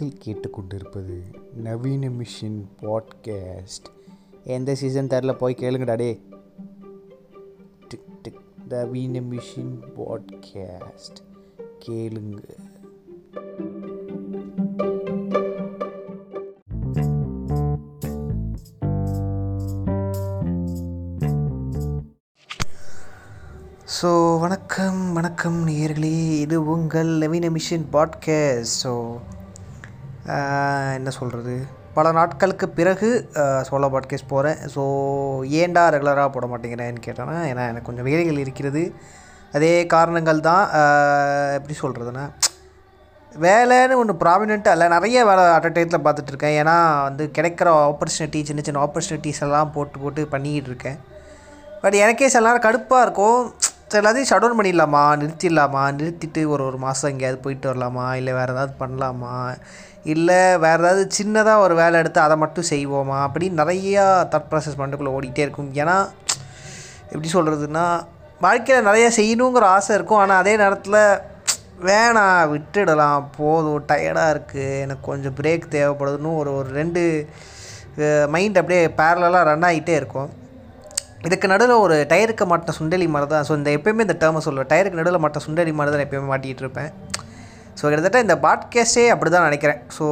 நீங்கள் கேட்டுக்கொண்டிருப்பது நவீன மிஷின் பாட்காஸ்ட். எந்த சீசன் தெரில போய் கேளுங்கடா டே டிக் டிக். நவீன மிஷின் பாட்காஸ்ட். கேளுங்க. ஸோ வணக்கம் வணக்கம் நேயர்களே. இது உங்கள் நவீன மிஷின் பாட்காஸ்ட். ஸோ என்ன சொல்கிறது பல நாட்களுக்கு பிறகு சோலோ பாட்காஸ்ட் போகிறேன் ஸோ ஏன்டா ரெகுலராக போட மாட்டேங்கிறேன்னு கேட்டேன்னா ஏன்னா எனக்கு கொஞ்சம் வேலைகள் இருக்கிறது. அதே காரணங்கள் தான் எப்படி சொல்கிறதுன்னா வேலைன்னு ஒன்று ப்ராமினெண்ட்டாக இல்லை நிறைய வேலை அட் அ டைத்தில் பார்த்துட்ருக்கேன் ஏன்னா வந்து கிடைக்கிற ஆப்பர்ச்சுனிட்டி சின்ன சின்ன ஆப்பர்ச்சுனிட்டிஸ் எல்லாம் போட்டு போட்டு பண்ணிக்கிட்டு இருக்கேன். பட் எனக்கே சில நேரம் கடுப்பாக இருக்கும். சரி எல்லாத்தையும் ஷட் டவுன் பண்ணிடலாமா? நிறுத்திடலாமா? நிறுத்திட்டு ஒரு ஒரு மாதம் எங்கேயாவது போயிட்டு வரலாமா? இல்லை வேறு ஏதாவது பண்ணலாமா? இல்லை வேறு ஏதாவது சின்னதாக ஒரு வேலை எடுத்து அதை மட்டும் செய்வோமா? அப்படின்னு நிறையா தட் ப்ராசஸ் மண்டுக்குள்ளே ஓடிக்கிட்டே இருக்கும். ஏன்னா எப்படி சொல்கிறதுனா வாழ்க்கையில் நிறையா செய்யணுங்கிற ஆசை இருக்கும். ஆனால் அதே நேரத்தில் வேணாம் விட்டுடலாம். போதும் டயர்டாக இருக்குது எனக்கு கொஞ்சம் பிரேக் தேவைப்படுதுன்னு ஒரு ஒரு ரெண்டு மைண்ட் அப்படியே பேரலாக ரன் ஆகிட்டே இருக்கும். இதுக்கு நடுவில் ஒரு டயருக்கு மாட்டின சுண்டலி மாதிரி தான். ஸோ இந்த எப்பயுமே இந்த டேர்மை சொல்லுவேன். டயருக்கு நடுவில் மாட்ட சுண்டலி மாதிரி தான் எப்பயுமே மாட்டிகிட்டு இருப்பேன். ஸோ கிட்டத்தட்ட இந்த பாட்காஸ்டே அப்படி தான் நினைக்கிறேன். ஸோ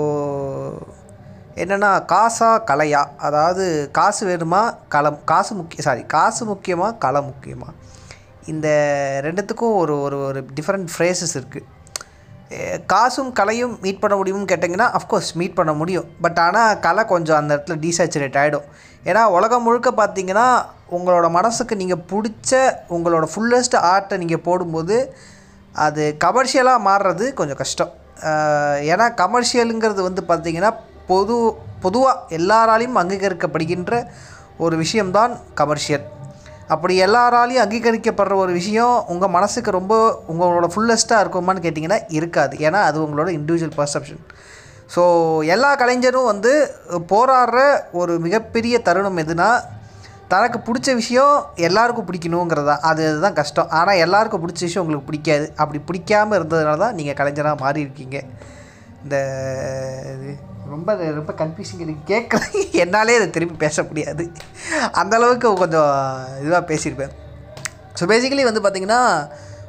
என்னென்னா காசா கலையா? அதாவது காசு வேணுமா களம்? காசு முக்கிய சாரி காசு முக்கியமாக களை முக்கியமாக இந்த ரெண்டுத்துக்கும் ஒரு ஒரு ஒரு டிஃப்ரெண்ட் ஃப்ரேசஸ் இருக்குது காசும் கலையும் மீட் பண்ண முடியும்னு கேட்டிங்கன்னா அஃப்கோர்ஸ் மீட் பண்ண முடியும். பட் ஆனால் கலை கொஞ்சம் அந்த இடத்துல டீசேச்சுரேட் ஆகிடும் ஏன்னா உலகம் முழுக்க பார்த்தீங்கன்னா உங்களோட மனசுக்கு நீங்கள் பிடிச்ச உங்களோட ஃபுல்லஸ்ட் ஆர்ட்டை நீங்கள் போடும்போது அது கமர்ஷியலாக மாறுறது கொஞ்சம் கஷ்டம். ஏன்னா கமர்ஷியலுங்கிறது வந்து பார்த்திங்கன்னா பொது பொதுவாக எல்லாராலையும் அங்கீகரிக்கப்படுகின்ற ஒரு விஷயம்தான் கமர்ஷியல் அப்படி எல்லாராலையும் அங்கீகரிக்கப்படுற ஒரு விஷயம் உங்கள் மனசுக்கு ரொம்ப உங்களோட ஃபுல்லஸ்ட்டாக இருக்குமான்னு கேட்டிங்கன்னா இருக்காது. ஏன்னா அது உங்களோட இண்டிவிஜுவல் பர்செப்ஷன் ஸோ எல்லா கலைஞரும் வந்து போராடுற ஒரு மிகப்பெரிய தருணம் எதுனா தனக்கு பிடிச்ச விஷயம் எல்லாருக்கும் பிடிக்கணுங்கிறதா அது அதுதான் கஷ்டம். ஆனால் எல்லாருக்கும் பிடிச்ச விஷயம் உங்களுக்கு பிடிக்காது. அப்படி பிடிக்காமல் இருந்ததுனால தான் நீங்கள் கலைஞராக மாறி இருக்கீங்க. இந்த இது ரொம்ப ரொம்ப கன்ஃபியூசிங் எனக்கு கேட்கல. என்னாலே அதை திரும்பி பேச முடியாது. அந்தளவுக்கு கொஞ்சம் இதுவாக பேசியிருப்பேன். ஸோ பேசிக்கலி வந்து பார்த்திங்கன்னா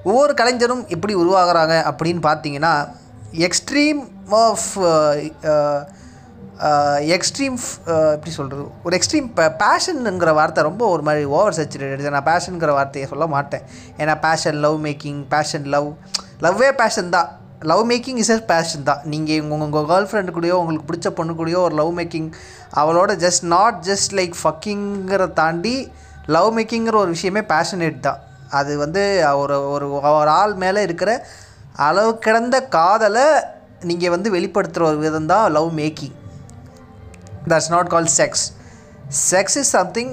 ஒவ்வொரு கலைஞரும் எப்படி உருவாகிறாங்க அப்படின்னு பார்த்தீங்கன்னா எக்ஸ்ட்ரீம் ஆஃப் எக்ஸ்ட்ரீம் எப்படி சொல்கிறது ஒரு எக்ஸ்ட்ரீம் பேஷனுங்கிற வார்த்தை ரொம்ப ஒரு மாதிரி ஓவர் சேச்சுரேட்டட் நான் பேஷனுங்கிற வார்த்தையை சொல்ல மாட்டேன். ஏன்னா passion love making passion love லவ்வே passion தான். Love making is a passion தான். நீங்கள் உங்கள் உங்கள் கேர்ள் ஃப்ரெண்டு கூடயோ உங்களுக்கு பிடிச்ச பொண்ணு கூடயோ ஒரு லவ் மேக்கிங் அவளோட ஜஸ்ட் நாட் ஜஸ்ட் லைக் ஃபக்கிங்கிற தாண்டி லவ் மேக்கிங்கிற ஒரு விஷயமே பேஷனேட் தான். அது வந்து ஒரு ஒரு ஒரு ஆள் மேலே இருக்கிற அளவு கிடந்த காதலை நீங்கள் வந்து வெளிப்படுத்துகிற ஒரு விதம் தான் love making that's not call sex sex is something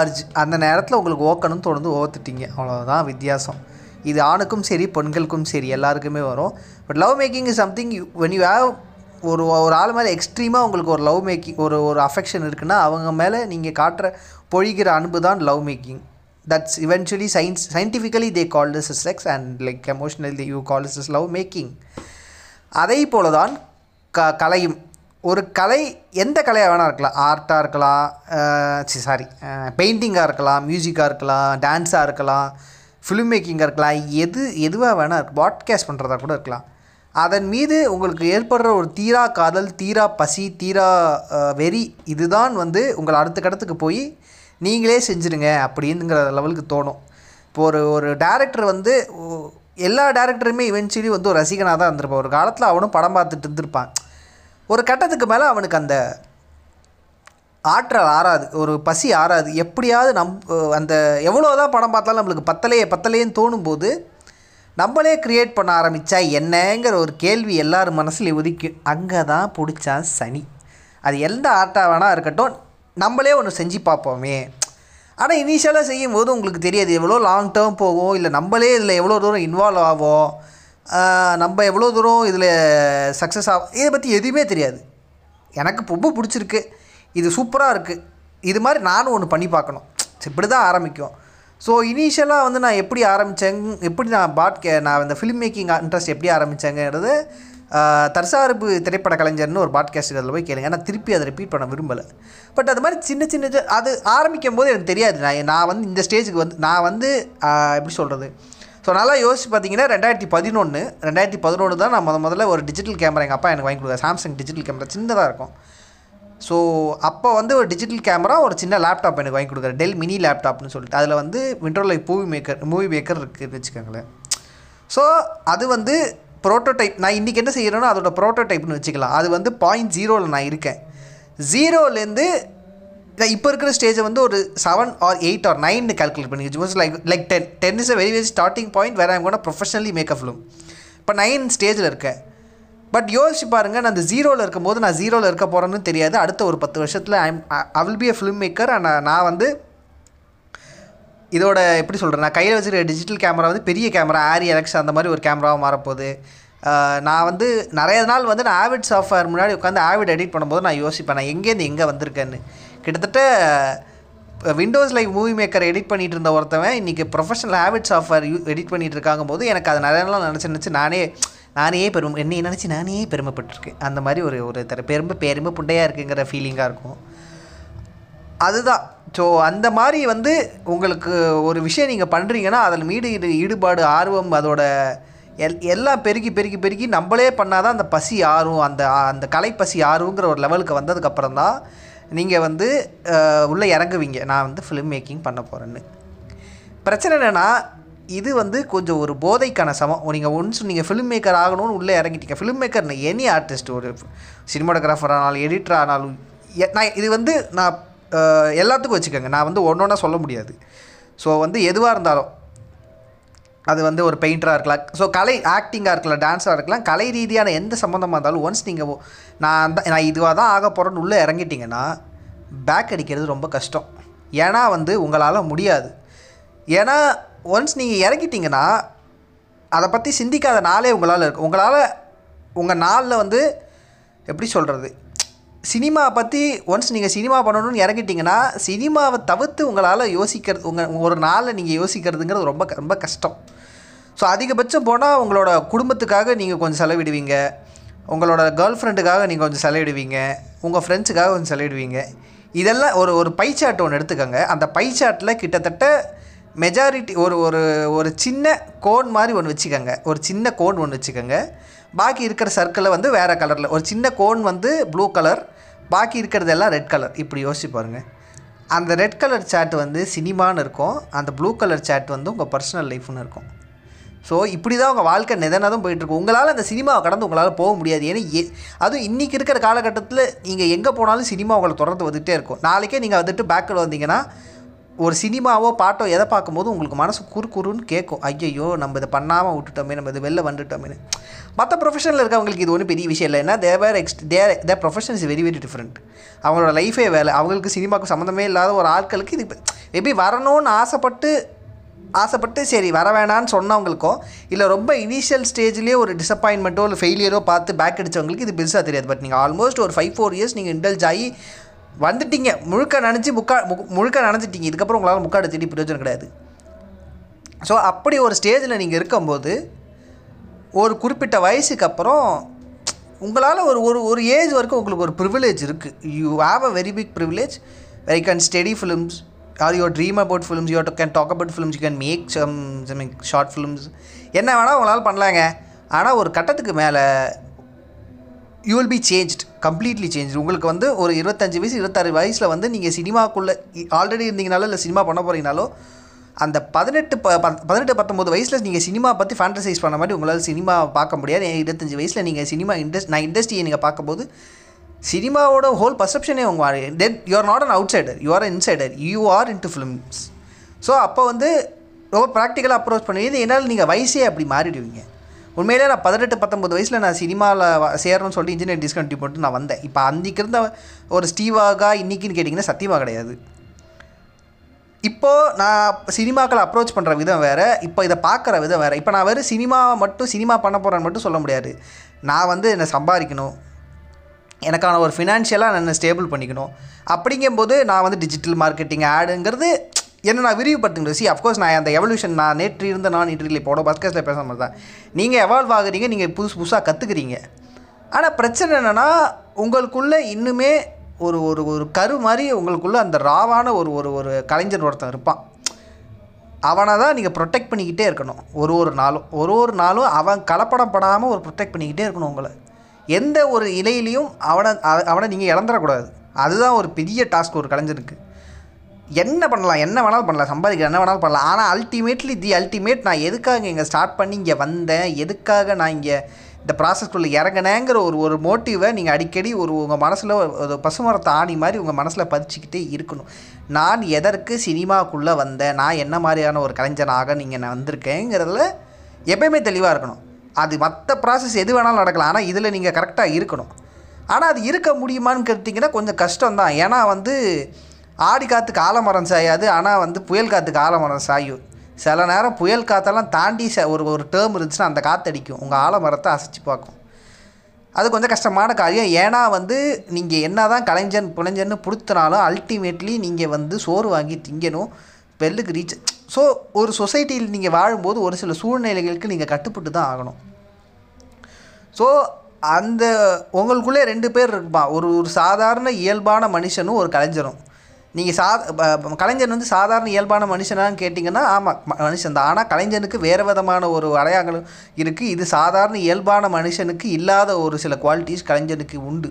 urge அந்த நேரத்தில் உங்களுக்கு ஓக்கணும்னு தொடர்ந்து ஓத்துட்டீங்க அவ்வளோதான் வித்தியாசம். இது ஆணுக்கும் சரி பெண்களுக்கும் சரி எல்லாருக்குமே வரும். But love making is something when you have ஒரு ஒரு ஆள் மேலே எக்ஸ்ட்ரீமாக உங்களுக்கு ஒரு லவ் மேக்கிங் ஒரு ஒரு அஃபெக்ஷன் இருக்குன்னா அவங்க மேலே நீங்கள் காட்டுற பொழிகிற அன்பு தான் love making that's eventually science scientifically they call this is sex and like emotional you call this is love making அதை போல தான் க கலையும். ஒரு கலை எந்த கலையாக வேணால் இருக்கலாம். ஆர்ட்டாக இருக்கலாம் சாரி பெயிண்டிங்காக இருக்கலாம் மியூசிக்காக இருக்கலாம் டான்ஸாக இருக்கலாம் ஃபிலிம் மேக்கிங்காக இருக்கலாம் எது எதுவாக வேணால் இருக்கு. பாட்காஸ்ட் பண்ணுறதா கூட இருக்கலாம். அதன் மீது உங்களுக்கு ஏற்படுற ஒரு தீரா காதல் தீரா பசி தீரா வெறி இதுதான் வந்து உங்களை அடுத்த கடத்துக்கு போய் நீங்களே செஞ்சுருங்க அப்படிங்கிற லெவலுக்கு தோணும். இப்போ ஒரு ஒரு டேரக்டர் வந்து எல்லா டேரக்டருமே இவென்ச்சுவலி வந்து ஒரு ரசிகனாக தான் இருந்திருப்பான். ஒரு காலத்தில் அவனும் படம் பார்த்துட்டு இருந்திருப்பான். ஒரு கட்டத்துக்கு மேலே அவனுக்கு அந்த ஆற்றல் ஆறாது ஒரு பசி ஆறாது. எப்படியாவது நம் அந்த எவ்வளோ தான் படம் பார்த்தாலும் நம்மளுக்கு பத்தலையே பத்தலையேன்னு தோணும்போது நம்மளே க்ரியேட் பண்ண ஆரம்பித்தா என்னங்கிற ஒரு கேள்வி எல்லாரும் மனசுல உதிக்கும். அங்கே தான் பிடிச்சா சனி. அது எந்த ஆர்ட்டாக வேணால் இருக்கட்டும் நம்மளே ஒன்று செஞ்சு பார்ப்போமே. ஆனால் இனிஷியலாக செய்யும் போது உங்களுக்கு தெரியாது எவ்வளோ லாங் டேர்ம் போகும் இல்லை நம்மளே இதில் எவ்வளோ தூரம் இன்வால்வ் ஆகும் நம்ம எவ்வளோ தூரம் இதில் சக்ஸஸ் ஆகும் இதை பற்றி எதுவுமே தெரியாது. எனக்கு ரொம்ப பிடிச்சிருக்கு. இது சூப்பராக இருக்குது இது மாதிரி நானும் ஒன்று பண்ணி பார்க்கணும். இப்படி தான் ஆரம்பிக்கும். ஸோ இனிஷியலாக வந்து நான் எப்படி ஆரம்பித்தேங்க எப்படி நான் பாட் கே நான் இந்த ஃபிலிம் மேக்கிங் இன்ட்ரெஸ்ட் எப்படி ஆரம்பித்தேங்கிறது தற்சார்பு திரைப்பட கலைஞர்னு ஒரு பாட்காஸ்ட் அதில் போய் கேளுங்க. ஏன்னா திருப்பி அதை ரிப்பீட் பண்ண விரும்பலை. பட் அது மாதிரி சின்ன சின்ன அது ஆரம்பிக்கும் போது எனக்கு தெரியாது. நான் நான் வந்து இந்த ஸ்டேஜுக்கு வந்து நான் வந்து எப்படி சொல்கிறது ஸோ நல்லா யோசிச்சு பார்த்தீங்கன்னா ரெண்டாயிரத்தி பதினொன்று ரெண்டாயிரத்தி பதினொன்று தான் நான் முத முதல்ல ஒரு டிஜிட்டல் கேமரா எங்கள் அப்பா எனக்கு வாங்கி கொடுத்தாரு. சாம்சங் டிஜிட்டல் கேமரா சின்னதாக இருக்கும். ஸோ அப்போ வந்து ஒரு டிஜிட்டல் கேமரா ஒரு சின்ன லேப்டாப் எனக்கு வாங்கி கொடுக்குற டெல் மினி லேப்டாப்னு சொல்லிட்டு. அதில் வந்து விண்டோவில் மூவி மேக்கர் மூவி மேக்கர் இருக்குதுன்னு வச்சுக்கோங்களேன். ஸோ அது வந்து ப்ரோட்டோடைப் நான் இன்றைக்கி என்ன செய்கிறேனோ அதோட ப்ரோட்டோடைப்னு வச்சுக்கலாம். அது வந்து பாயிண்ட் ஜீரோவில் நான் இருக்கேன். ஜீரோலேருந்து இப்போ இருக்கிற ஸ்டேஜை வந்து ஒரு seven or eight or nine calculate பண்ணி just like like ten ten is a very very starting point வேறு ஐம் கூட ப்ரொஃபஷனலி மேக் அ ஃபிலிம் இப்போ நைன் ஸ்டேஜில் இருக்கேன். பட் யோசிச்சு பாருங்கள் நான் அந்த ஜீரோவில் இருக்கும்போது நான் ஜீரோவில் இருக்க போகிறேன்னு தெரியாது. அடுத்த ஒரு பத்து வருஷத்தில் I'm I will be a filmmaker and நான் வந்து இதோட எப்படி சொல்கிறேன் நான் கையில் வச்சுருக்க டிஜிட்டல் கேமரா வந்து பெரிய கேமரா ஆரி எலக்ஸ் அந்த மாதிரி ஒரு கேமராவாக மாறப்போகுது. நான் வந்து நிறைய நாள் வந்து நான் ஆவிட் சாஃப்ட்வேர் முன்னாடி உட்காந்து ஆவிட் எடிட் பண்ணும்போது நான் யோசிப்பேன் நான் எங்கேருந்து எங்கே வந்திருக்கேன்னு. கிட்டத்தட்ட Windows Live Movie Maker edit பண்ணிட்டு இருந்த ஒருத்தவன் இன்றைக்கி professional habits offer you edit பண்ணிட்டு இருக்காங்க போது எனக்கு அது நிறைய நினச்சி நினச்சி நானே நானே பெருமை என்னை நினச்சி நானே பெருமைப்பட்டிருக்கேன். அந்த மாதிரி ஒரு ஒரு தர பெருமை பெருமை புண்டையாக இருக்குங்கிற ஃபீலிங்காக இருக்கும். அதுதான். ஸோ அந்த மாதிரி வந்து உங்களுக்கு ஒரு விஷயம் நீங்கள் பண்ணுறீங்கன்னா அதில் மீடு ஈடுபாடு ஆர்வம் அதோட எல் எல்லாம் பெருகி பெருகி பெருகி நம்மளே பண்ணாதான் அந்த பசி ஆறும் அந்த அந்த கலை பசி ஆறுங்கிற ஒரு லெவலுக்கு வந்ததுக்கப்புறம் தான் நீங்கள் வந்து உள்ளே இறங்குவீங்க. நான் வந்து ஃபிலிம் மேக்கிங் பண்ண போகிறேன்னு பிரச்சனை என்னென்னா இது வந்து கொஞ்சம் ஒரு போதைக்கான சமம். நீங்கள் ஒன்ஸ் நீங்கள் ஃபிலிம் மேக்கர் ஆகணும்னு உள்ளே இறங்கிட்டீங்க. ஃபிலிம் மேக்கர் எனி ஆர்டிஸ்ட் ஒரு சினிமாட்டோகிராஃபர் ஆனாலும் எடிட்டர் ஆனாலும் நான் இது வந்து நான் எல்லாத்துக்கும் வச்சுக்கோங்க. நான் வந்து ஒன்று ஒன்றா சொல்ல முடியாது. ஸோ வந்து எதுவாக இருந்தாலும் அது வந்து ஒரு பெயிண்டராக இருக்கலாம். ஸோ கலை ஆக்டிங்காக இருக்கலாம் டான்ஸாக இருக்கலாம் கலை ரீதியான எந்த சம்மந்தமாக இருந்தாலும் ஒன்ஸ் நீங்கள் நான் அந்த நான் இதுவாக தான் ஆக போகிறேன்னு உள்ளே இறங்கிட்டிங்கன்னா பேக் அடிக்கிறது ரொம்ப கஷ்டம். ஏன்னா வந்து உங்களால் முடியாது. ஏன்னா ஒன்ஸ் நீங்கள் இறங்கிட்டிங்கன்னா அதை பற்றி சிந்திக்காத நாளே உங்களால் இருக்கு. உங்களால் உங்கள் நாளில் வந்து எப்படி சொல்கிறது சினிமா பற்றி ஒன்ஸ் நீங்கள் சினிமா பண்ணணும்னு இறங்கிட்டிங்கன்னா சினிமாவை தவிர்த்து உங்களால் யோசிக்கிறது உங்கள் ஒரு நாளில் நீங்கள் யோசிக்கிறதுங்கிறது ரொம்ப ரொம்ப கஷ்டம். ஸோ அதிகபட்சம் போனால் உங்களோட குடும்பத்துக்காக நீங்கள் கொஞ்சம் செலவிடுவீங்க. உங்களோட கேர்ள் ஃப்ரெண்டுக்காக நீங்கள் கொஞ்சம் செலவிடுவீங்க. உங்கள் ஃப்ரெண்ட்ஸுக்காக கொஞ்சம் செலவிடுவீங்க. இதெல்லாம் ஒரு ஒரு பை சார்ட் ஒன்று எடுத்துக்கோங்க. அந்த பை கிட்டத்தட்ட மெஜாரிட்டி ஒரு ஒரு ஒரு சின்ன கோன் மாதிரி ஒன்று வச்சுக்கோங்க. ஒரு சின்ன கோன் ஒன்று வச்சுக்கோங்க. பாக்கி இருக்கிற சர்க்கிளை வந்து வேறு கலரில் ஒரு சின்ன கோன் வந்து ப்ளூ கலர் பாக்கி இருக்கிறதெல்லாம் ரெட் கலர் இப்படி யோசிச்சு பாருங்கள் அந்த ரெட் கலர் சேட் வந்து சினிமான்னு இருக்கும். அந்த ப்ளூ கலர் சேட் வந்து உங்கள் பர்சனல் லைஃப்னு இருக்கும். ஸோ இப்படி தான் உங்கள் வாழ்க்கை நிதனதும் போயிட்டுருக்கு. உங்களால் அந்த சினிமாவை கடந்து உங்களால் போக முடியாது. ஏன்னா எ அதுவும் இன்றைக்கி இருக்கிற காலகட்டத்தில் நீங்கள் எங்கே போனாலும் சினிமா உங்களை தொடர்ந்து வந்துகிட்டே இருக்கும். நாளைக்கே நீங்கள் வந்துட்டு பேக்கில் வந்தீங்கன்னா ஒரு சினிமாவோ பாட்டோ எதை பார்க்கும்போது உங்களுக்கு மனசு குறு குறுன்னு கேட்கும். ஐயையோ நம்ம இதை பண்ணாமல் விட்டுட்டோமே நம்ம இது வெளில வந்துட்டோமே மற்ற ப்ரொஃபஷனில் இருக்கவங்களுக்கு இது ஒன்றும் பெரிய விஷயம் இல்லை. ஏன்னா தேவர் எக்ஸ்ட் their the profession is very very different அவங்களோட லைஃபே வேலை அவங்களுக்கு சினிமாவுக்கு சம்மந்தமே இல்லாத ஒரு ஆட்களுக்கு இது மேபி வரணும்னு ஆசைப்பட்டு ஆசைப்பட்டு சரி வர வேணான்னு சொன்னவங்களுக்கோ இல்லை ரொம்ப இனிஷியல் ஸ்டேஜ்லேயே ஒரு டிசப்பாயின்மெண்ட்டோ இல்லை ஃபெயிலியரோ பார்த்து பேக் அடித்தவங்களுக்கு இது பெருசாக தெரியாது. பட் நீங்கள் ஆல்மோஸ்ட் ஒரு ஃபைவ் ஃபோர் இயர்ஸ் நீங்கள் இன்டல்ஜ் ஆகி வந்துட்டீங்க. முழுக்க நினச்சி முக்கா மு- முழுக்க நினச்சிட்டீங்க இதுக்கப்புறம் உங்களால் முக்காடு தேடி பிரயோஜனம் கிடையாது. ஸோ அப்படி ஒரு ஸ்டேஜில் நீங்கள் இருக்கும்போது ஒரு குறிப்பிட்ட வயசுக்கு அப்புறம் உங்களால் ஒரு ஒரு ஒரு ஏஜ் வரைக்கும் உங்களுக்கு ஒரு ப்ரிவிலேஜ் இருக்குது you have a very big privilege very can study films or your dream about films you can talk about films you can make some some short films என்ன வேணால் உங்களால் பண்ணலாங்க. ஆனால் ஒரு கட்டத்துக்கு மேலே you will be changed completely change உங்களுக்கு வந்து ஒரு இருபத்தஞ்சு வயசு இருபத்தாறு வயசில் வந்து நீங்கள் சினிமாக்குள்ளே ஆல்ரெடி இருந்தீங்கனாலோ இல்லை சினிமா பண்ண போகிறீங்கனாலோ அந்த பதினெட்டு ப பதினெட்டு பத்தொம்போது வயசில் நீங்கள் சினிமா பற்றி ஃபேண்டசைஸ் பண்ண மாதிரி உங்களால் சினிமா பார்க்க முடியாது. இருபத்தஞ்சி வயசில் நீங்கள் சினிமா இண்டஸ் நான் இண்டஸ்ட்ரியை நீங்கள் பார்க்கும்போது சினிமாவோட ஹோல் பர்செப்ஷனே உங்கள் then you are not an outsider you are insider you are into films so அப்போ வந்து ரொம்ப ப்ராக்டிக்கலாக அப்ரோச் பண்ணுவீங்க என்னால் நீங்கள் வயசே அப்படி மாறிடுவீங்க. உண்மையிலே நான் பதினெட்டு பத்தொம்பது வயசில் நான் சினிமாவில் சேரணும்னு சொல்லிட்டு இன்ஜினியர் டிஸ்கண்டினியூ போட்டு நான் வந்தேன். இப்போ அன்றைக்கி இருந்த ஒரு ஸ்டீவாகா இன்றைக்கின்னு கேட்டிங்கன்னா சத்தியமாக கிடையாது. இப்போது நான் சினிமாக்களை அப்ரோச் பண்ணுற விதம் வேறு. இப்போ இதை பார்க்குற விதம் வேறு. இப்போ நான் வெறும் சினிமா மட்டும் சினிமா பண்ண போகிறேன்னு மட்டும் சொல்ல முடியாது. நான் வந்து என்னை சம்பாதிக்கணும். எனக்கான ஒரு ஃபினான்ஷியலாக நான் ஸ்டேபிள் பண்ணிக்கணும்? அப்படிங்கும்போது நான் வந்து டிஜிட்டல் மார்க்கெட்டிங் ஆடுங்கிறது என்ன நான் விரிவுபடுத்துங்க சி அஃப்கோர்ஸ் நான் அந்த எவல்யூஷன் நான் நேற்று இருந்த நான் இன்று இப்போ போட பேச மாதிரி தான் நீங்கள் எவால்வ் ஆகுறீங்க நீங்கள் புதுசு புதுசாக கற்றுக்குறீங்க ஆனால் பிரச்சனை என்னென்னா உங்களுக்குள்ளே இன்னுமே ஒரு ஒரு ஒரு கரு மாதிரி உங்களுக்குள்ளே அந்த ராவான ஒரு ஒரு ஒரு கலைஞர் ஒருத்தன் இருப்பான். அவனை தான் நீங்கள் ப்ரொடெக்ட் பண்ணிக்கிட்டே இருக்கணும். ஒரு ஒரு நாளும். ஒரு ஒரு நாளும் அவன் கலப்படம் படாமல் ஒரு ப்ரொடெக்ட் பண்ணிக்கிட்டே இருக்கணும் உங்களை. எந்த ஒரு இலையிலையும் அவனை அவனை நீங்கள் இழந்துடக்கூடாது. அதுதான் ஒரு பெரிய டாஸ்க் ஒரு கலைஞருக்கு. என்ன பண்ணலாம் என்ன வேணாலும் பண்ணலாம் சம்பாதிக்க என்ன வேணாலும் பண்ணலாம். ஆனால் அல்டிமேட்லி தி அல்டிமேட் நான் எதுக்காக இங்கே ஸ்டார்ட் பண்ணி இங்கே வந்தேன்? எதுக்காக நான் இங்கே இந்த ப்ராசஸ்க்குள்ளே இறங்கினேங்கிற ஒரு ஒரு மோட்டிவை நீங்கள் அடிக்கடி ஒரு உங்கள் மனசில் ஒரு பசுமரத்தை ஆணி மாதிரி உங்கள் மனசில் பதிச்சுக்கிட்டே இருக்கணும். நான் எதற்கு சினிமாக்குள்ளே வந்தேன்? நான் என்ன மாதிரியான ஒரு கலைஞனாக நீங்கள் நான் வந்திருக்கேங்கிறதுல எப்பயுமே தெளிவாக இருக்கணும். அது மற்ற ப்ராசஸ் எது வேணாலும் நடக்கலாம். ஆனால் இதில் நீங்கள் கரெக்டாக இருக்கணும். ஆனால் அது இருக்க முடியுமான்னு கேட்டிங்கன்னா கொஞ்சம் கஷ்டம்தான். ஏன்னா வந்து ஆடி காற்றுக்கு ஆலமரம் சாயாது. ஆனால் வந்து புயல் காற்றுக்கு ஆலமரம் சாயும். சில நேரம் புயல் காற்றெல்லாம் தாண்டி ச ஒரு ஒரு டேர்ம் இருந்துச்சுன்னா அந்த காற்று அடிக்கும் உங்கள் ஆலமரத்தை அசைச்சு பார்க்கும். அது கொஞ்சம் கஷ்டமான காரியம். ஏன்னா வந்து நீங்கள் என்ன தான் கலைஞன் புலைஞ்சன்னு புடுத்தினாலும் அல்டிமேட்லி நீங்கள் வந்து சோறு வாங்கி திங்கணும். பெல்லுக்கு ரீச் ஸோ ஒரு சொசைட்டியில் நீங்கள் வாழும்போது ஒரு சில சூழ்நிலைகளுக்கு நீங்கள் கட்டுப்பட்டு தான் ஆகணும். ஸோ அந்த உங்களுக்குள்ளே ரெண்டு பேர் இருப்பான் ஒரு ஒரு சாதாரண இயல்பான மனுஷனும் ஒரு கலைஞரும். நீங்கள் சா கலைஞர் கலைஞன் வந்து சாதாரண இயல்பான மனுஷனான்னு கேட்டிங்கன்னா ஆமாம் மனுஷன் தான். ஆனால் கலைஞனுக்கு வேறு விதமான ஒரு அடையாளம் இருக்குது இது சாதாரண இயல்பான மனுஷனுக்கு இல்லாத ஒரு சில குவாலிட்டிஸ் கலைஞனுக்கு உண்டு.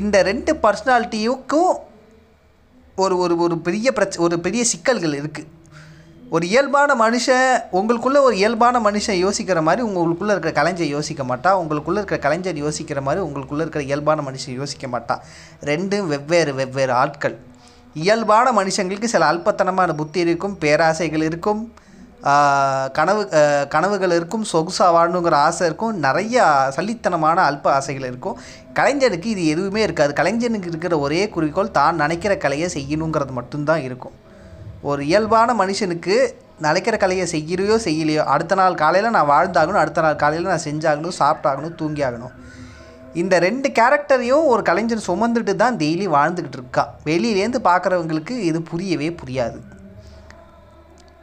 இந்த ரெண்டு பர்சனாலிட்டியுக்கும் ஒரு ஒரு ஒரு பெரிய பிரச்ச ஒரு பெரிய சிக்கல்கள் இருக்குது ஒரு இயல்பான மனுஷன் உங்களுக்குள்ளே ஒரு இயல்பான மனுஷன் யோசிக்கிற மாதிரி உங்களுக்குள்ளே இருக்கிற கலைஞர் யோசிக்க மாட்டா. உங்களுக்குள்ளே இருக்கிற கலைஞர் யோசிக்கிற மாதிரி உங்களுக்குள்ளே இருக்கிற இயல்பான மனுஷன் யோசிக்க மாட்டா. ரெண்டும் வெவ்வேறு வெவ்வேறு ஆட்கள். இயல்பான மனுஷங்களுக்கு சில அல்பத்தனமான புத்தி இருக்கும் பேராசைகள் இருக்கும் கனவு கனவுகள் இருக்கும் சொகுசாக வாழணுங்கிற ஆசை இருக்கும் நிறைய சல்லித்தனமான அல்ப ஆசைகள் இருக்கும். கலைஞருக்கு இது எதுவுமே இருக்காது. கலைஞனுக்கு இருக்கிற ஒரே குறிக்கோள் தான் நினைக்கிற கலையை செய்யணுங்கிறது மட்டும்தான் இருக்கும். ஒரு இயல்பான மனுஷனுக்கு நினைக்கிற கலையை செய்கிறையோ செய்யலையோ அடுத்த நாள் காலையில் நான் வாழ்ந்தாகணும் அடுத்த நாள் காலையில் நான் செஞ்சாகணும் சாப்பிட்டாகணும் தூங்கி ஆகணும் இந்த ரெண்டு கேரக்டரையும் ஒரு கலைஞன் சுமந்துட்டு தான் டெய்லி வாழ்ந்துக்கிட்டு இருக்கான் வெளியிலேருந்து பார்க்குறவங்களுக்கு இது புரியவே புரியாது.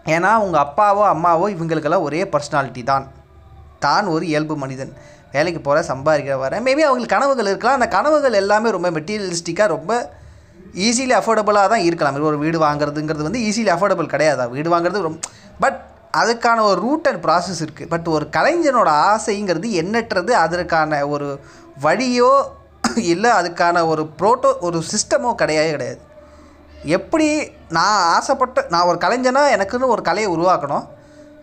ஏன்னா உங்கள் அப்பாவோ அம்மாவோ இவங்களுக்கெல்லாம் ஒரே பர்சனாலிட்டி தான். தான் ஒரு இயல்பு மனிதன். வேலைக்கு போகிற சம்பாதிக்கிற வர மேபி அவங்களுக்கு கனவுகள் இருக்கலாம். அந்த கனவுகள் எல்லாமே ரொம்ப மெட்டீரியலிஸ்டிக்காக ரொம்ப ஈஸிலி அஃபோர்டபுளாக தான் இருக்கலாம். ஒரு வீடு வாங்குறதுங்கிறது வந்து ஈஸிலி அஃபோர்டபுள் கிடையாது? வீடு வாங்குறது ரொம்ப பட் அதுக்கான ஒரு ரூட் அண்ட் ப்ராசஸ் இருக்குது பட் ஒரு கலைஞனோட ஆசைங்கிறது எண்ணற்றது அதற்கான ஒரு வழியோ இல்லை அதுக்கான ஒரு ப்ரோட்டோ ஒரு சிஸ்டமோ கிடையவே கிடையாது. எப்படி நான் ஆசைப்பட்ட நான் ஒரு கலைஞனா எனக்குன்னு ஒரு கலையை உருவாக்கணும்.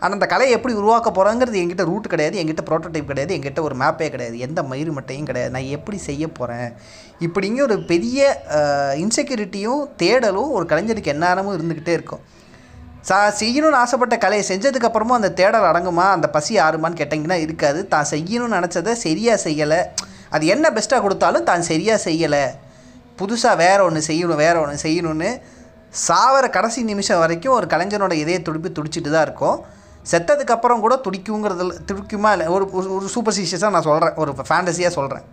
ஆனால் அந்த கலையை எப்படி உருவாக்க போகிறேங்கிறது என்கிட்ட ரூட் கிடையாது என்கிட்ட ப்ரோட்டோடைப் கிடையாது என்கிட்ட ஒரு மேப்பே கிடையாது எந்த மயிறு மட்டையும் கிடையாது. நான் எப்படி செய்ய போகிறேன் இப்படிங்க ஒரு பெரிய இன்செக்யூரிட்டியும் தேடலும் ஒரு கலைஞருக்கு எந்நேரமும் இருந்துக்கிட்டே இருக்கும். சா செய்யணும்னு ஆசைப்பட்ட கலையை செஞ்சதுக்கப்புறமும் அந்த தேடல் அடங்குமா? அந்த பசி ஆறுமான்னு கேட்டிங்கன்னா இருக்காது. தான் செய்யணும்னு நினச்சதை சரியாக செய்யலை. அது என்ன பெஸ்ட்டாக கொடுத்தாலும் தான் சரியாக செய்யலை. புதுசாக வேறு ஒன்று செய்யணும் வேறு ஒன்று செய்யணும்னு சாவர கடைசி நிமிஷம் வரைக்கும் ஒரு கலைஞனோட இதய துடிப்பு துடிச்சிட்டு தான் இருக்கும். செத்ததுக்கப்புறம் கூட துடிக்குங்கிறதுல துடிக்குமா இல்லை? ஒரு ஒரு- ஒரு சூப்பர்ஸ்டிஷியஸாக நான் சொல்கிறேன் ஒரு ஃபேண்டஸியாக சொல்கிறேன்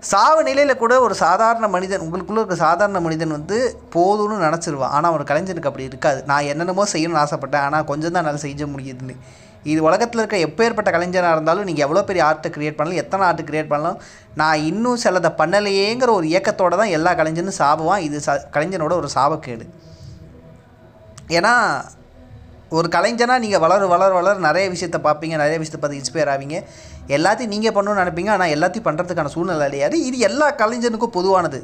சாவு நிலையில் கூட ஒரு சாதாரண மனிதன் உங்களுக்குள்ளே இருக்க சாதாரண மனிதன் வந்து போதும்னு நினச்சிருவான். ஆனால் ஒரு கலைஞனுக்கு அப்படி இருக்காது. நான் என்னென்னமோ செய்யணும்னு ஆசைப்பட்டேன். ஆனால் கொஞ்சம் தான் என்னால் செய்ய முடியுதுன்னு. இது உலகத்தில் இருக்க எப்பேற்பட்ட கலைஞராக இருந்தாலும் நீங்கள் எவ்வளோ பெரிய ஆர்ட்டை க்ரியேட் பண்ணலாம் எத்தனை ஆர்ட் க்ரியேட் பண்ணலாம் நான் இன்னும் சிலதை பண்ணலையேங்கிற ஒரு இயக்கத்தோடு தான் எல்லா கலைஞனும் சாபுவான் இது ச கலைஞனோட ஒரு சாபக்கேடு ஏன்னா ஒரு கலைஞனாக நீங்கள் வளர வளர வளர நிறைய விஷயத்தை பார்ப்பீங்க நிறைய விஷயத்தை பார்த்து இன்ஸ்பயர் ஆவீங்க. எல்லாத்தையும் நீங்கள் பண்ணணும்னு நினைப்பீங்க ஆனால் எல்லாத்தையும் பண்ணுறதுக்கான சூழ்நிலை இல்லையாது இது எல்லா கலைஞனுக்கும் பொதுவானது.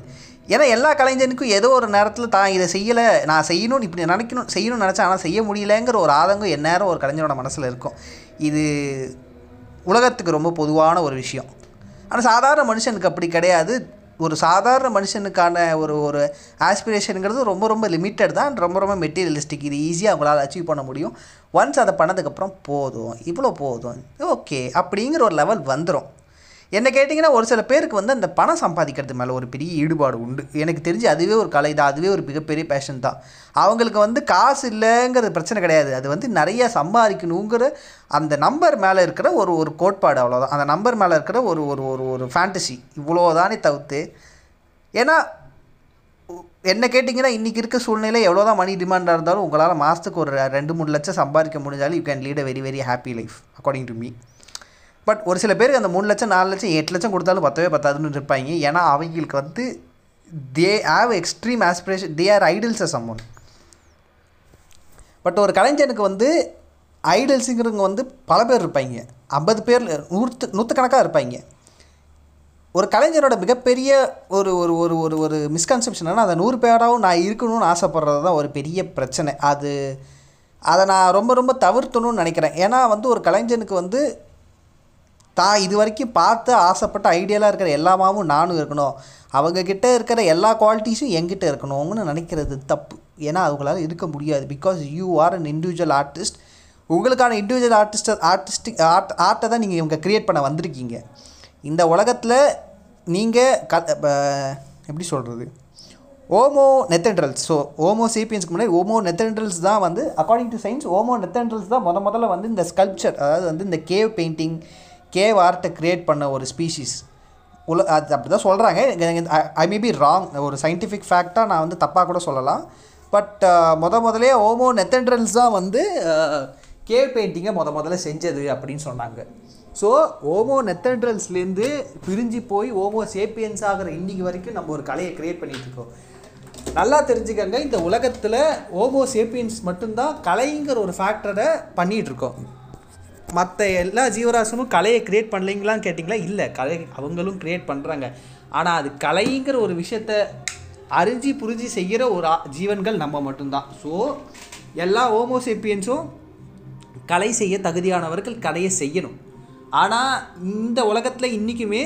ஏன்னா எல்லா கலைஞனுக்கும் ஏதோ ஒரு நேரத்தில் தான் இதை செய்யலை நான் செய்யணும்னு இப்படி நினைக்கணும் செய்யணும்னு நினச்சேன் ஆனால் செய்ய முடியலங்கிற ஒரு ஆதங்கம் எந்நேரம் ஒரு கலைஞனோட மனசில் இருக்கும். இது உலகத்துக்கு ரொம்ப பொதுவான ஒரு விஷயம். ஆனால் சாதாரண மனுஷனுக்கு அப்படி கிடையாது. ஒரு சாதாரண மனுஷனுக்கான ஒரு ஒரு ஆஸ்பிரேஷனுங்கிறது ரொம்ப ரொம்ப லிமிட்டட் தான். ரொம்ப ரொம்ப மெட்டீரியலிஸ்டிக் இது ஈஸியாக அவங்களால் அச்சீவ் பண்ண முடியும். ஒன்ஸ் அதை பண்ணதுக்கப்புறம் போதும். இவ்வளோ போதும். ஓகே அப்படிங்கிற ஒரு லெவல் வந்துடும் என்ன கேட்டிங்கன்னா ஒரு சில பேருக்கு வந்து அந்த பணம் சம்பாதிக்கிறது மேலே ஒரு பெரிய ஈடுபாடு உண்டு. எனக்கு தெரிஞ்சு அதுவே ஒரு கலை தான் அதுவே ஒரு மிகப்பெரிய பேஷன் தான். அவங்களுக்கு வந்து காசு இல்லைங்கிறது பிரச்சனை கிடையாது. அது வந்து நிறைய சம்பாதிக்கணுங்கிற அந்த நம்பர் மேலே இருக்கிற ஒரு ஒரு கோட்பாடு அவ்வளோதான் அந்த நம்பர் மேலே இருக்கிற ஒரு ஒரு ஒரு ஒரு ஃபேண்டசி இவ்வளோதானே தவிர்த்து. ஏன்னா என்ன கேட்டிங்கன்னா இன்றைக்கி இருக்க சூழ்நிலை எவ்வளோ தான் மணி டிமாண்டாக இருந்தாலும் உங்களால் மாதத்துக்கு ஒரு ரெண்டு மூணு லட்சம் சம்பாதிக்க முடிஞ்சாலும் you can lead a very very happy life according to me but ஒரு சில பேருக்கு அந்த மூணு லட்சம் நாலு லட்சம் எட்டு லட்சம் கொடுத்தாலும் பத்தவே பத்தாதுன்னு இருப்பாங்க. ஏன்னா அவங்களுக்கு வந்து they have extreme aspiration they are idols a summon but ஒரு கலைஞனுக்கு வந்து ஐடல்ஸுங்கிறவங்க வந்து பல பேர் இருப்பாங்க. ஐம்பது பேர் நூற்று நூற்றுக்கணக்காக இருப்பாங்க. ஒரு கலைஞரோட மிகப்பெரிய ஒரு ஒரு ஒரு ஒரு ஒரு மிஸ்கன்செப்ஷன் அதை அந்த நூறு பேராகவும் நான் இருக்கணும்னு ஆசைப்படுறது தான் ஒரு பெரிய பிரச்சனை. அது அதை நான் ரொம்ப ரொம்ப தவிர்த்தணும்னு நினைக்கிறேன். ஏன்னா வந்து ஒரு கலைஞனுக்கு வந்து தான் இது வரைக்கும் பார்த்து ஆசைப்பட்ட ஐடியாலாக இருக்கிற எல்லாமாவும் நானும் இருக்கணும். அவங்கக்கிட்ட இருக்கிற எல்லா குவாலிட்டிஸும் என்கிட்ட இருக்கணும்னு நினைக்கிறது தப்பு. ஏன்னா அவங்களால இருக்க முடியாது. Because you are an individual artist உங்களுக்கான இண்டிவிஜுவல் ஆர்டிஸ்ட் ஆர்டிஸ்டிக் ஆர்ட் ஆர்ட்டை தான் நீங்கள் இவங்க க்ரியேட் பண்ண வந்திருக்கீங்க. இந்த உலகத்தில் நீங்கள் க எப்படி சொல்கிறது ஓமோ நெத்தன்ட்ரல்ஸ் ஸோ ஓமோ சேப்பியன்ஸ்க்கு முன்னாடி ஓமோ நெத்தன்ட்ரல்ஸ் தான் வந்து according to science homo neanderthals தான் முத முதல்ல வந்து இந்த ஸ்கல்ப்சர் அதாவது வந்து இந்த கேவ் பெயிண்டிங் கேவ் ஆர்ட்டை க்ரியேட் பண்ண ஒரு ஸ்பீஷீஸ் உல அது அப்படி தான் சொல்கிறாங்க ஐ மே பி ராங் ஒரு சயின்டிஃபிக் ஃபேக்டாக நான் வந்து தப்பாக கூட சொல்லலாம். பட் முத முதலே ஓமோ நெத்தன்ட்ரல்ஸ் தான் வந்து கேவ் பெயிண்டிங்கை முத முதல்ல செஞ்சது அப்படின்னு சொன்னாங்க. ஸோ ஓமோ நெத்தன்ட்ரல்ஸ்லேருந்து பிரிஞ்சு போய் ஓமோ சேப்பியன்ஸ் ஆகிற இன்னைக்கு வரைக்கும் நம்ம ஒரு கலையை க்ரியேட் பண்ணிகிட்டு இருக்கோம். நல்லா தெரிஞ்சுக்கங்க இந்த உலகத்தில் ஓமோ சேப்பியன்ஸ் மட்டும்தான் கலைங்கிற ஒரு ஃபேக்டரை பண்ணிகிட்ருக்கோம் மற்ற எல்லா ஜீவராசனும் கலையை க்ரியேட் பண்ணலைங்களான்னு கேட்டிங்களா? இல்லை கலை அவங்களும் க்ரியேட் பண்ணுறாங்க ஆனால் அது கலைங்கிற ஒரு விஷயத்த அறிஞ்சு புரிஞ்சு செய்கிற ஒரு ஜீவன்கள் நம்ம மட்டும்தான். ஸோ எல்லா ஹோமோசேப்பியன்ஸும் கலை செய்ய தகுதியானவர்கள் கலையை செய்யணும். ஆனால் இந்த உலகத்தில் இன்றைக்குமே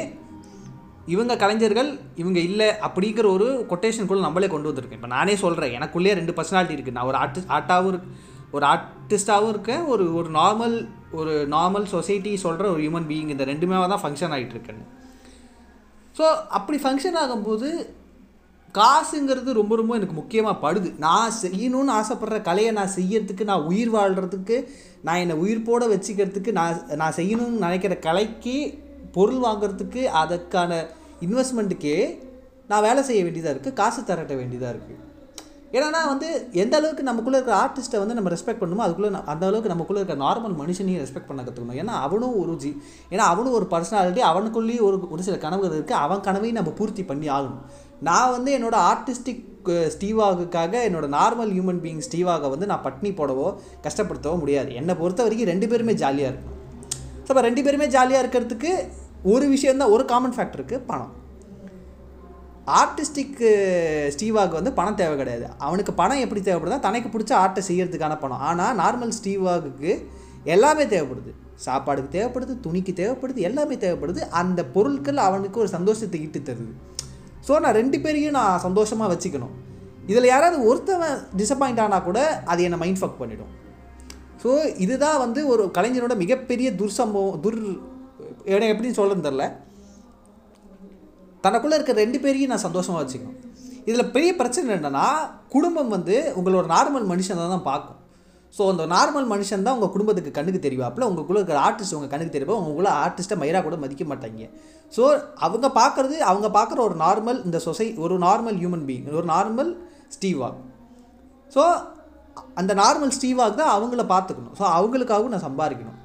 இவங்க கலைஞர்கள் இவங்க இல்லை அப்படிங்கிற ஒரு கொட்டேஷனுக்குள்ள நம்மளே கொண்டு வந்திருக்கேன். இப்போ நானே சொல்கிறேன் எனக்குள்ளேயே ரெண்டு பர்சனாலிட்டி இருக்குது நான் ஒரு ஆர்டிஸ்ட் ஆர்ட்டாகவும் இருக்கு ஒரு ஆர்டிஸ்ட்டாகவும் இருக்கேன் ஒரு ஒரு நார்மல் ஒரு நார்மல் சொசைட்டி சொல்கிற ஒரு ஹியூமன் பீயிங் இந்த ரெண்டுமே தான் ஃபங்க்ஷன் ஆகிட்டு இருக்கேன்னு ஸோ அப்படி ஃபங்க்ஷன் ஆகும்போது காசுங்கிறது ரொம்ப ரொம்ப எனக்கு முக்கியமாக படுது. நான் செய்யணும்னு ஆசைப்படுற கலையை நான் செய்யறதுக்கு நான் உயிர் வாழ்கிறதுக்கு நான் என்னை உயிர்ப்போட வச்சுக்கிறதுக்கு நான் நான் செய்யணும்னு நினைக்கிற கலைக்கு பொருள் வாங்குறதுக்கு அதற்கான இன்வெஸ்ட்மெண்ட்டுக்கே நான் வேலை செய்ய வேண்டியதாக இருக்குது காசு தரட்ட வேண்டியதாக இருக்குது ஏன்னா வந்து எந்த அளவுக்கு நமக்குள்ளே இருக்கிற ஆர்டிஸ்ட்டை வந்து நம்ம ரெஸ்பெக்ட் பண்ணுமோ அதுக்குள்ளே அந்த அளவுக்கு நமக்குள்ளே இருக்கிற நார்மல் மனுஷனையும் ரெஸ்பெக்ட் பண்ண கற்றுக்கணும் ஏன்னா அவனும் ஒரு ஜி ஏன்னா அவனும் ஒரு பர்சனாலிட்டி அவனுக்குள்ளேயும் ஒரு ஒரு சில கனவுகள் இருக்குது அவன் கனவையும் நம்ம பூர்த்தி பண்ணி ஆகணும். நான் வந்து என்னோடய ஆர்டிஸ்டிக் ஸ்டீவாகுக்காக என்னோட நார்மல் ஹியூமன் பீயிங் ஸ்டீவாக வந்து நான் பட்னி போடவோ கஷ்டப்படுத்தவோ முடியாது. என்னை பொறுத்த வரைக்கும் ரெண்டு பேருமே ஜாலியாக இருக்கணும். ஸோ இப்போ ரெண்டு பேருமே ஜாலியாக இருக்கிறதுக்கு ஒரு விஷயம் தான் ஒரு காமன் ஃபேக்டர் இருக்குது பணம். Uh, ஆர்டிஸ்டிக்கு ஸ்டீவாக்கு வந்து பணம் தேவை கிடையாது. அவனுக்கு பணம் எப்படி தேவைப்படுதா தனக்கு பிடிச்ச ஆர்ட்டை செய்கிறதுக்கான பணம். ஆனால் நார்மல் ஸ்டீவாக்கு எல்லாமே தேவைப்படுது. சாப்பாடுக்கு தேவைப்படுது துணிக்கு தேவைப்படுது எல்லாமே தேவைப்படுது. அந்த பொருட்கள் அவனுக்கு ஒரு சந்தோஷத்தை ஈட்டு தருது. ஸோ நான் ரெண்டு பேரையும் நான் சந்தோஷமாக வச்சுக்கணும். இதில் யாராவது ஒருத்தவன் டிசப்பாயிண்ட் ஆனால் கூட அது என்னை மைண்ட் ஃபக் பண்ணிடும். ஸோ இதுதான் வந்து ஒரு கலைஞனோட மிகப்பெரிய துர்சம்பவம் துர் எனக்கு எப்படின்னு சொல்லணும்னு தெரில தனக்குள்ளே இருக்க ரெண்டு பேரையும் நான் சந்தோஷமாக வச்சுக்கணும். இதில் பெரிய பிரச்சனை என்னென்னா குடும்பம் வந்து உங்களோட நார்மல் மனுஷன் தான் பார்க்கும். ஸோ அந்த நார்மல் மனுஷன் தான் உங்கள் குடும்பத்துக்கு கண்ணுக்கு தெரிவாப்பில் உங்களுக்குள்ள இருக்கிற ஆர்டிஸ்ட் உங்கள் கண்ணுக்கு தெரியும் உங்களுக்குள்ள ஆர்டிஸ்ட்டை மயிராக கூட மதிக்க மாட்டாங்க. ஸோ அவங்க பார்க்குறது அவங்க பார்க்குற ஒரு நார்மல் இந்த சொசை ஒரு நார்மல் ஹியூமன் பீயிங் ஒரு நார்மல் ஸ்டீவா ஸோ அந்த நார்மல் ஸ்டீவாக் தான் அவங்கள பார்த்துக்கணும். ஸோ அவங்களுக்காகவும் நான் சம்பாதிக்கணும்.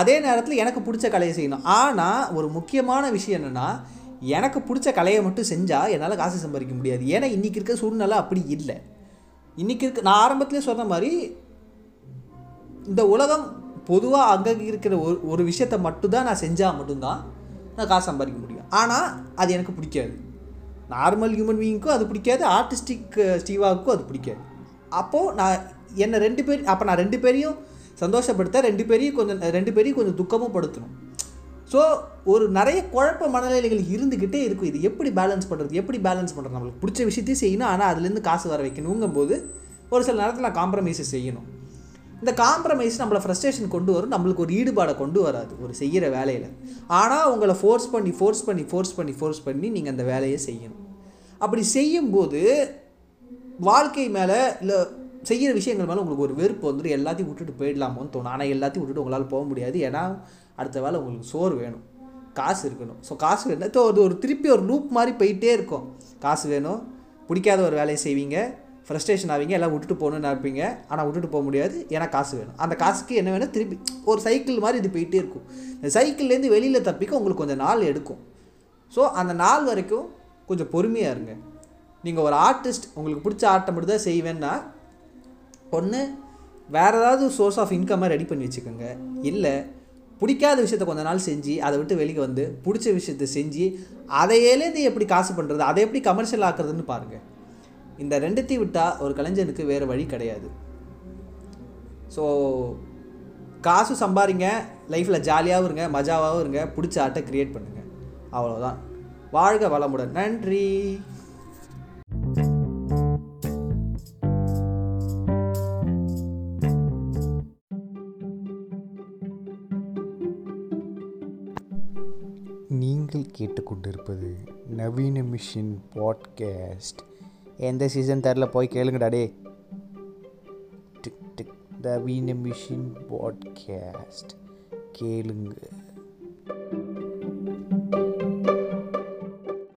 அதே நேரத்தில் எனக்கு பிடிச்ச கலையை செய்யணும். ஆனால் ஒரு முக்கியமான விஷயம் என்னென்னா எனக்கு பிடிச்ச கலையை மட்டும் செஞ்சால் என்னால் காசு சம்பாதிக்க முடியாது. ஏன்னா இன்றைக்கி இருக்க சூழ்நிலை அப்படி இல்லை. இன்றைக்கி இருக்க நான் ஆரம்பத்துலேயே சொன்ன மாதிரி இந்த உலகம் பொதுவாக அங்கே இருக்கிற ஒரு ஒரு விஷயத்தை மட்டும்தான் நான் செஞ்சால் மட்டும்தான் நான் காசு சம்பாதிக்க முடியும். ஆனால் அது எனக்கு பிடிக்காது. நார்மல் ஹியூமன் பீயிங்க்கும் அது பிடிக்காது ஆர்டிஸ்டிக் ஸ்டீவாவுக்கும் அது பிடிக்காது. அப்போது நான் என்னை ரெண்டு பேர் அப்போ நான் ரெண்டு பேரையும் சந்தோஷப்படுத்த ரெண்டு பேரையும் கொஞ்சம் ரெண்டு பேரையும் கொஞ்சம் துக்கமும் படுத்தணும். ஸோ ஒரு நிறைய குழப்ப மனநிலைகள் இருந்துக்கிட்டே இருக்கும். இது எப்படி பேலன்ஸ் பண்ணுறது எப்படி பேலன்ஸ் பண்ணுறது நம்மளுக்கு பிடிச்ச விஷயத்தையும் செய்யணும். ஆனால் அதுலேருந்து காசு வர வைக்கணுங்கும்போது ஒரு சில நேரத்தில் காம்ப்ரமைஸை செய்யணும். இந்த காம்ப்ரமைஸ் நம்மளை ஃப்ரஸ்ட்ரேஷன் கொண்டு வரும். நம்மளுக்கு ஒரு ஈடுபாடை கொண்டு வராது ஒரு செய்கிற வேலையில். ஆனால் உங்களை ஃபோர்ஸ் பண்ணி ஃபோர்ஸ் பண்ணி ஃபோர்ஸ் பண்ணி ஃபோர்ஸ் பண்ணி நீங்கள் அந்த வேலையை செய்யணும். அப்படி செய்யும்போது வாழ்க்கை மேலே இல்லை செய்கிற விஷயங்கள் மேலே உங்களுக்கு ஒரு வெறுப்பு வந்துட்டு எல்லாத்தையும் விட்டுட்டு போயிடலாமோன்னு தோணும். ஆனால் எல்லாத்தையும் விட்டுட்டு உங்களால் போக முடியாது. ஏன்னா அடுத்த வேலை உங்களுக்கு சோறு வேணும். காசு இருக்கணும். ஸோ காசு வேணும் ஸோ அது ஒரு திருப்பி ஒரு லூப் மாதிரி போயிட்டே இருக்கும். காசு வேணும். பிடிக்காத ஒரு வேலையை செய்வீங்க. ஃப்ரஸ்ட்ரேஷன் ஆவீங்க. எல்லாம் விட்டுட்டு போகணும்னு நினைப்பீங்க. ஆனால் விட்டுட்டு போக முடியாது. ஏன்னா காசு வேணும். அந்த காசுக்கு என்ன வேணும்? திருப்பி ஒரு சைக்கிள் மாதிரி இது போயிட்டே இருக்கும். இந்த சைக்கிள்லேருந்து வெளியில் தப்பிக்க உங்களுக்கு கொஞ்சம் நாள் எடுக்கும். ஸோ அந்த நாள் வரைக்கும் கொஞ்சம் பொறுமையாக இருங்க. நீங்கள் ஒரு ஆர்டிஸ்ட் உங்களுக்கு பிடிச்ச ஆட்டம் மட்டும் தான் செய்வேன்னா ஒன்று வேறு ஏதாவது சோர்ஸ் ஆஃப் இன்கம்மை ரெடி பண்ணி வச்சுக்கோங்க. இல்லை பிடிக்காத விஷயத்த கொஞ்ச நாள் செஞ்சு அதை விட்டு வெளியே வந்து பிடிச்ச விஷயத்த செஞ்சு அதையிலேருந்து எப்படி காசு பண்ணுறது அதை எப்படி கமர்ஷியல் ஆக்குறதுன்னு பாருங்கள் இந்த ரெண்டுத்தையும் விட்டால் ஒரு கலைஞனுக்கு வேறு வழி கிடையாது. ஸோ காசும் சம்பாதிங்க லைஃப்பில் ஜாலியாகவும் இருங்க மஜாவாகவும் இருங்க பிடிச்ச ஆட்டை க்ரியேட் பண்ணுங்கள் அவ்வளோதான் வாழ்க வளமுடன். நன்றி. கேட்டுக்கொண்டிருப்பது நவீன மிஷின் பாட்காஸ்ட். எந்த சீசன் தெரில போய் கேளுங்கடா டே டிக் டிக் நவீன மிஷின் பாட்காஸ்ட். கேளுங்க.